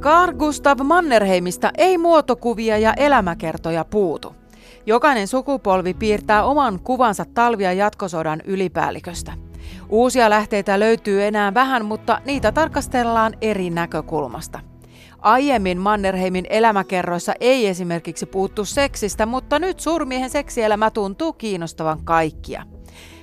Carl Gustav Mannerheimista ei muotokuvia ja elämäkertoja puutu. Jokainen sukupolvi piirtää oman kuvansa talvia jatkosodan ylipäälliköstä. Uusia lähteitä löytyy enää vähän, mutta niitä tarkastellaan eri näkökulmasta. Aiemmin Mannerheimin elämäkerroissa ei esimerkiksi puuttu seksistä, mutta nyt suurmiehen seksielämä tuntuu kiinnostavan kaikkia.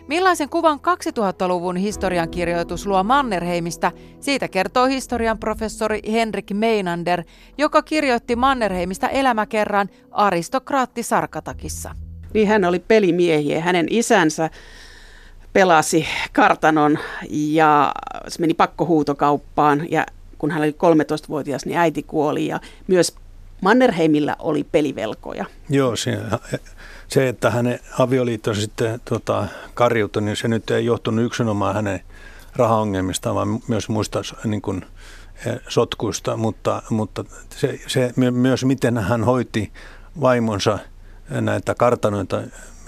Millaisen kuvan 2000-luvun historiankirjoitus luo Mannerheimista, siitä kertoo historian professori Henrik Meinander, joka kirjoitti Mannerheimista elämäkerran aristokraatti Sarkatakissa. Niin hän oli pelimiehiä. Hänen isänsä pelasi kartanon ja se meni pakkohuutokauppaan ja kun hän oli 13-vuotias, niin äiti kuoli ja myös Mannerheimillä oli pelivelkoja. Joo, se, se että hänen avioliitto sitten tota, karjutui, niin se nyt ei johtunut yksinomaan hänen rahaongelmista, vaan myös muista niin kuin, eh, sotkuista, mutta, mutta se, se, myös miten hän hoiti vaimonsa näitä kartanoita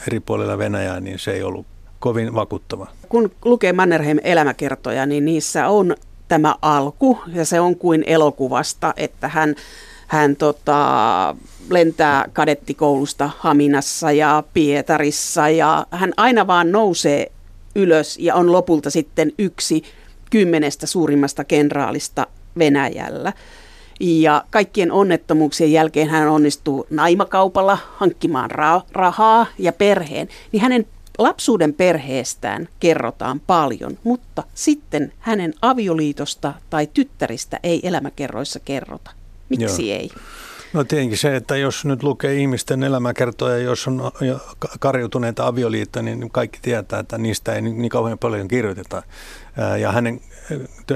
eri puolilla Venäjää, niin se ei ollut kovin vakuuttava. Kun lukee Mannerheim elämäkertoja, niin niissä on tämä alku, ja se on kuin elokuvasta, että hän, hän tota, lentää kadettikoulusta Haminassa ja Pietarissa, ja hän aina vaan nousee ylös ja on lopulta sitten yksi kymmenestä suurimmasta kenraalista Venäjällä. Ja kaikkien onnettomuuksien jälkeen hän onnistuu naimakaupalla hankkimaan ra- rahaa ja perheen. Niin hänen lapsuuden perheestään kerrotaan paljon, mutta sitten hänen avioliitosta tai tyttäristä ei elämäkerroissa kerrota. Miksi Joo. ei? No tietenkin se, että jos nyt lukee ihmisten elämäkertoja, jos on karjutuneita avioliittoja, niin kaikki tietää, että niistä ei niin kauhean paljon kirjoiteta. Ja hänen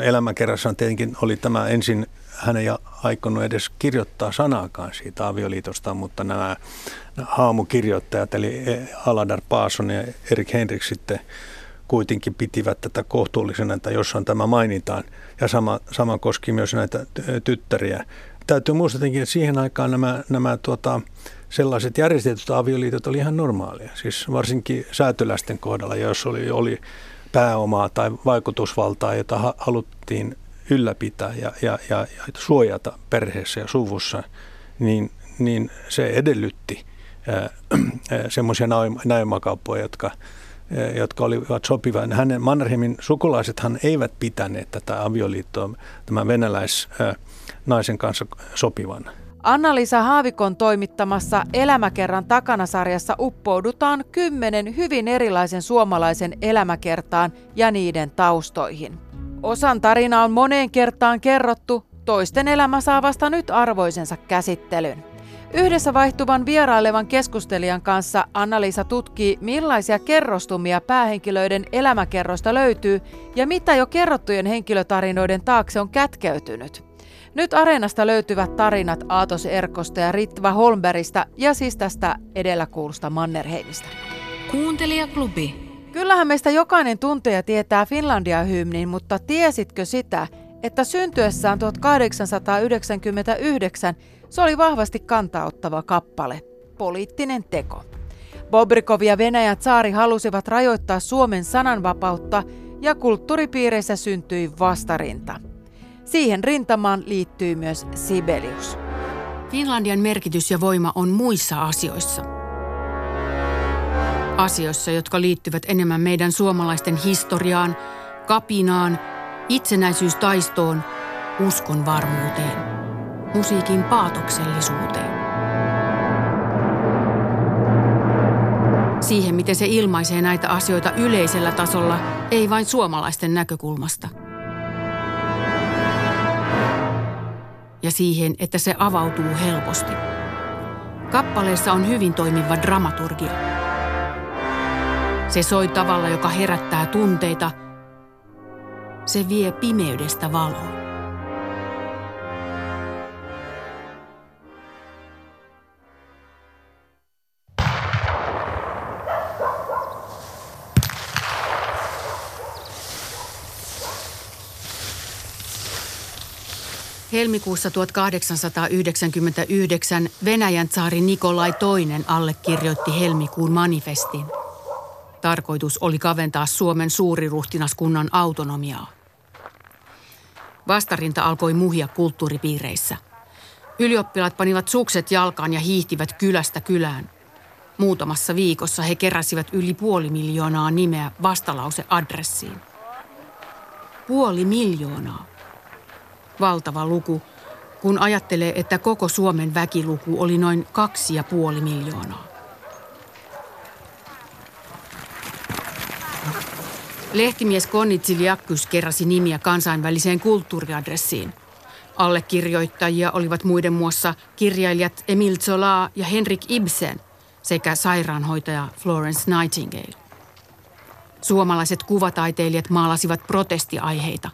elämäkerrassaan tietenkin oli tämä ensin, hän ei aikonut edes kirjoittaa sanaakaan siitä avioliitosta, mutta nämä haamukirjoittajat, eli Aladar Paason ja Erik Henrik sitten kuitenkin pitivät tätä kohtuullisena, että jossain tämä mainitaan. Ja sama, sama koski myös näitä tyttäriä. Täytyy muistaa että siihen aikaan nämä, nämä tuota, sellaiset järjestetyt avioliitot oli ihan normaalia. Siis varsinkin säätyläisten kohdalla, jos oli, oli pääomaa tai vaikutusvaltaa, jota haluttiin ylläpitää ja, ja, ja, ja suojata perheessä ja suvussa, niin, niin se edellytti semmoisia naimakauppoja, jotka, jotka olivat sopivia. Hänen Mannerheimin sukulaisethan eivät pitäneet tätä avioliittoa tämän venäläis naisen kanssa sopivan. Anna-Liisa Haavikon toimittamassa Elämäkerran takana-sarjassa uppoudutaan kymmenen hyvin erilaisen suomalaisen elämäkertaan ja niiden taustoihin. Osan tarina on moneen kertaan kerrottu, toisten elämä saa vasta nyt arvoisensa käsittelyn. Yhdessä vaihtuvan vierailevan keskustelijan kanssa Anna-Liisa tutkii, millaisia kerrostumia päähenkilöiden elämäkerroista löytyy ja mitä jo kerrottujen henkilötarinoiden taakse on kätkeytynyt. Nyt Areenasta löytyvät tarinat Aatos Erkosta ja Ritva Holmberista ja siis tästä edellä kuulusta Mannerheimista. Kuuntelijaklubi. Kyllähän meistä jokainen tuntee ja tietää Finlandia-hymnin, mutta tiesitkö sitä, että syntyessään 1899 se oli vahvasti kantauttava kappale, poliittinen teko. Bobrikov ja Venäjän saari halusivat rajoittaa Suomen sananvapautta ja kulttuuripiireissä syntyi vastarinta. Siihen rintamaan liittyy myös Sibelius. Finlandian merkitys ja voima on muissa asioissa. Asioissa, jotka liittyvät enemmän meidän suomalaisten historiaan, kapinaan, itsenäisyystaistoon, uskon varmuuteen musiikin paatoksellisuuteen. Siihen, miten se ilmaisee näitä asioita yleisellä tasolla, ei vain suomalaisten näkökulmasta. Ja siihen, että se avautuu helposti. Kappaleessa on hyvin toimiva dramaturgia. Se soi tavalla, joka herättää tunteita. Se vie pimeydestä valoon. Helmikuussa 1899 Venäjän tsaari Nikolai II allekirjoitti helmikuun manifestin. Tarkoitus oli kaventaa Suomen suuriruhtinaskunnan autonomiaa. Vastarinta alkoi muhia kulttuuripiireissä. Ylioppilaat panivat sukset jalkaan ja hiihtivät kylästä kylään. Muutamassa viikossa he keräsivät yli puoli miljoonaa nimeä vastalauseadressiin. Puoli miljoonaa. Valtava luku, kun ajattelee, että koko Suomen väkiluku oli noin kaksi ja puoli miljoonaa. Lehtimies Konnitsiliakkus keräsi nimiä kansainväliseen kulttuuriadressiin. Allekirjoittajia olivat muiden muassa kirjailijat Emil Zola ja Henrik Ibsen sekä sairaanhoitaja Florence Nightingale. Suomalaiset kuvataiteilijat maalasivat protestiaiheita.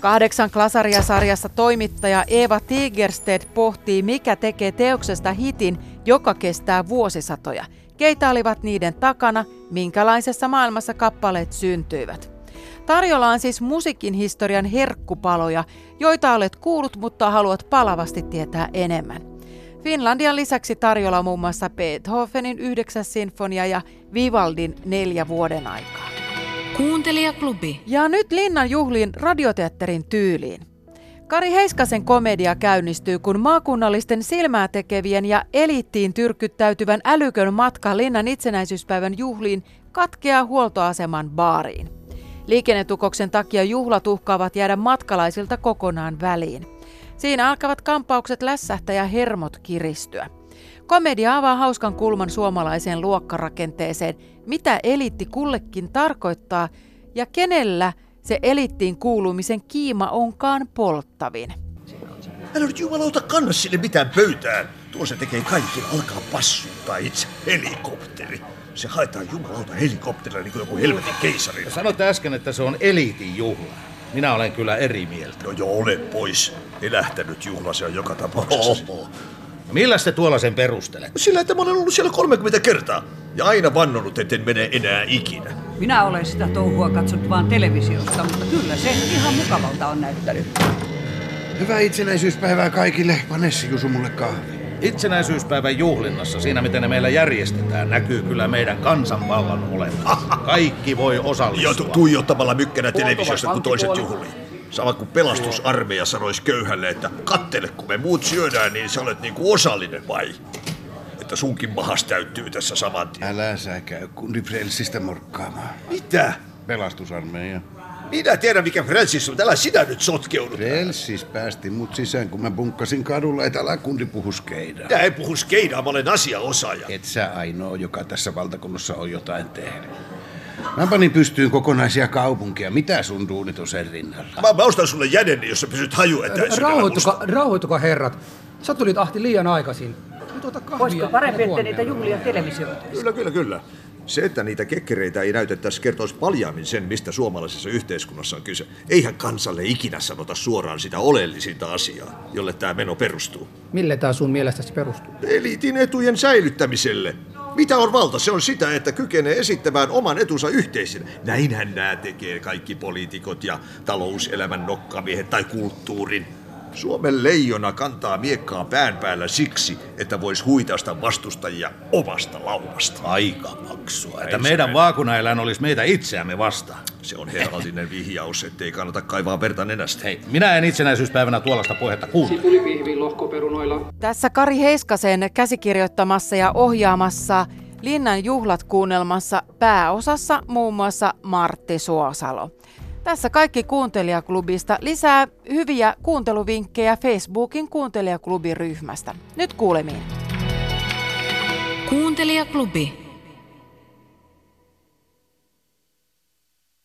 Kahdeksan klasaria-sarjassa toimittaja Eva Tigersted pohtii, mikä tekee teoksesta hitin, joka kestää vuosisatoja. Keitä olivat niiden takana, minkälaisessa maailmassa kappaleet syntyivät. Tarjolla on siis musiikin historian herkkupaloja, joita olet kuullut, mutta haluat palavasti tietää enemmän. Finlandian lisäksi tarjolla on muun muassa Beethovenin 9. sinfonia ja Vivaldin neljä vuoden aikaa. Kuuntelijaklubi. Ja nyt Linnan juhliin radioteatterin tyyliin. Kari Heiskasen komedia käynnistyy, kun maakunnallisten silmää tekevien ja eliittiin tyrkyttäytyvän älykön matka Linnan itsenäisyyspäivän juhliin katkeaa huoltoaseman baariin. Liikennetukoksen takia juhlat uhkaavat jäädä matkalaisilta kokonaan väliin. Siinä alkavat kampaukset lässähtä ja hermot kiristyä. Komedia avaa hauskan kulman suomalaiseen luokkarakenteeseen, mitä eliitti kullekin tarkoittaa ja kenellä se elittiin kuulumisen kiima onkaan polttavin. Älä nyt jumalauta kanna sille mitään pöytään. Tuo se tekee kaikki, alkaa passuttaa itse helikopteri. Se haetaan jumalauta helikopterilla niin kuin joku helvetin keisari. Sanoitte äsken, että se on eliitin juhla. Minä olen kyllä eri mieltä. No jo ole pois. Elähtänyt juhla se on joka tapauksessa. Oho. No millä te tuolla sen perustelet? Sillä, että mä olen ollut siellä 30 kertaa. Ja aina vannonut, etten mene enää ikinä. Minä olen sitä touhua katsonut vaan televisiosta, mutta kyllä se ihan mukavalta on näyttänyt. Hyvää itsenäisyyspäivää kaikille. Panessi Jusu mulle kahvi. Itsenäisyyspäivän juhlinnassa, siinä miten ne meillä järjestetään, näkyy kyllä meidän kansanvallan olemus. Kaikki voi Ja osallistua. tu- tuijottamalla mykkänä televisiosta, kun toiset juhlii. Sama kuin pelastusarmeija sanoisi köyhälle, että kattele, kun me muut syödään, niin sä olet niinku osallinen vai? Että sunkin mahas täyttyy tässä saman tien. Älä sä käy kundi Frelsistä morkkaamaan. Mitä? Pelastusarmeija. Minä tiedän, mikä Francis on. Älä sinä nyt sotkeudut. Frelsis päästi mut sisään, kun mä bunkkasin kadulla, et älä kundi puhu skeidaa. Minä en puhu skeidaa, mä olen asiaosaaja. Et sä ainoa, joka tässä valtakunnassa on jotain tehnyt. Mä panin pystyyn kokonaisia kaupunkia. Mitä sun duunit on sen rinnalla? Mä, mä ostan sulle jäden, jos sä pysyt hajuetäisyydellä Rauhoittukaa, herrat. Sä tulit ahti liian aikaisin. Nyt ota kahvia. Olisiko parempi, että niitä juhlia televisioita? Kyllä, kyllä, kyllä. Se, että niitä kekkereitä ei näytettäisi, kertoisi paljaammin sen, mistä suomalaisessa yhteiskunnassa on kyse. Eihän kansalle ikinä sanota suoraan sitä oleellisinta asiaa, jolle tämä meno perustuu. Mille tää sun mielestäsi perustuu? Eliitin etujen säilyttämiselle. Mitä on valta? Se on sitä, että kykenee esittämään oman etunsa yhteisön. Näinhän nämä tekee kaikki poliitikot ja talouselämän nokkamiehet tai kulttuurin. Suomen leijona kantaa miekkaa pään päällä siksi, että vois huitaista vastustajia omasta laumasta. Aika maksua. Että Ei meidän vaakunaeläin olisi meitä itseämme vastaan. Se on herrallinen vihjaus, ettei kannata kaivaa verta nenästä. Hei, minä en itsenäisyyspäivänä tuollaista puhetta kuule. Sipulipihvi lohkoperunoilla. Tässä Kari Heiskasen käsikirjoittamassa ja ohjaamassa Linnan juhlat kuunnelmassa pääosassa muun muassa Martti Suosalo. Tässä kaikki Kuuntelijaklubista. Lisää hyviä kuunteluvinkkejä Facebookin Kuuntelijaklubiryhmästä. Nyt kuulemiin. Kuuntelijaklubi.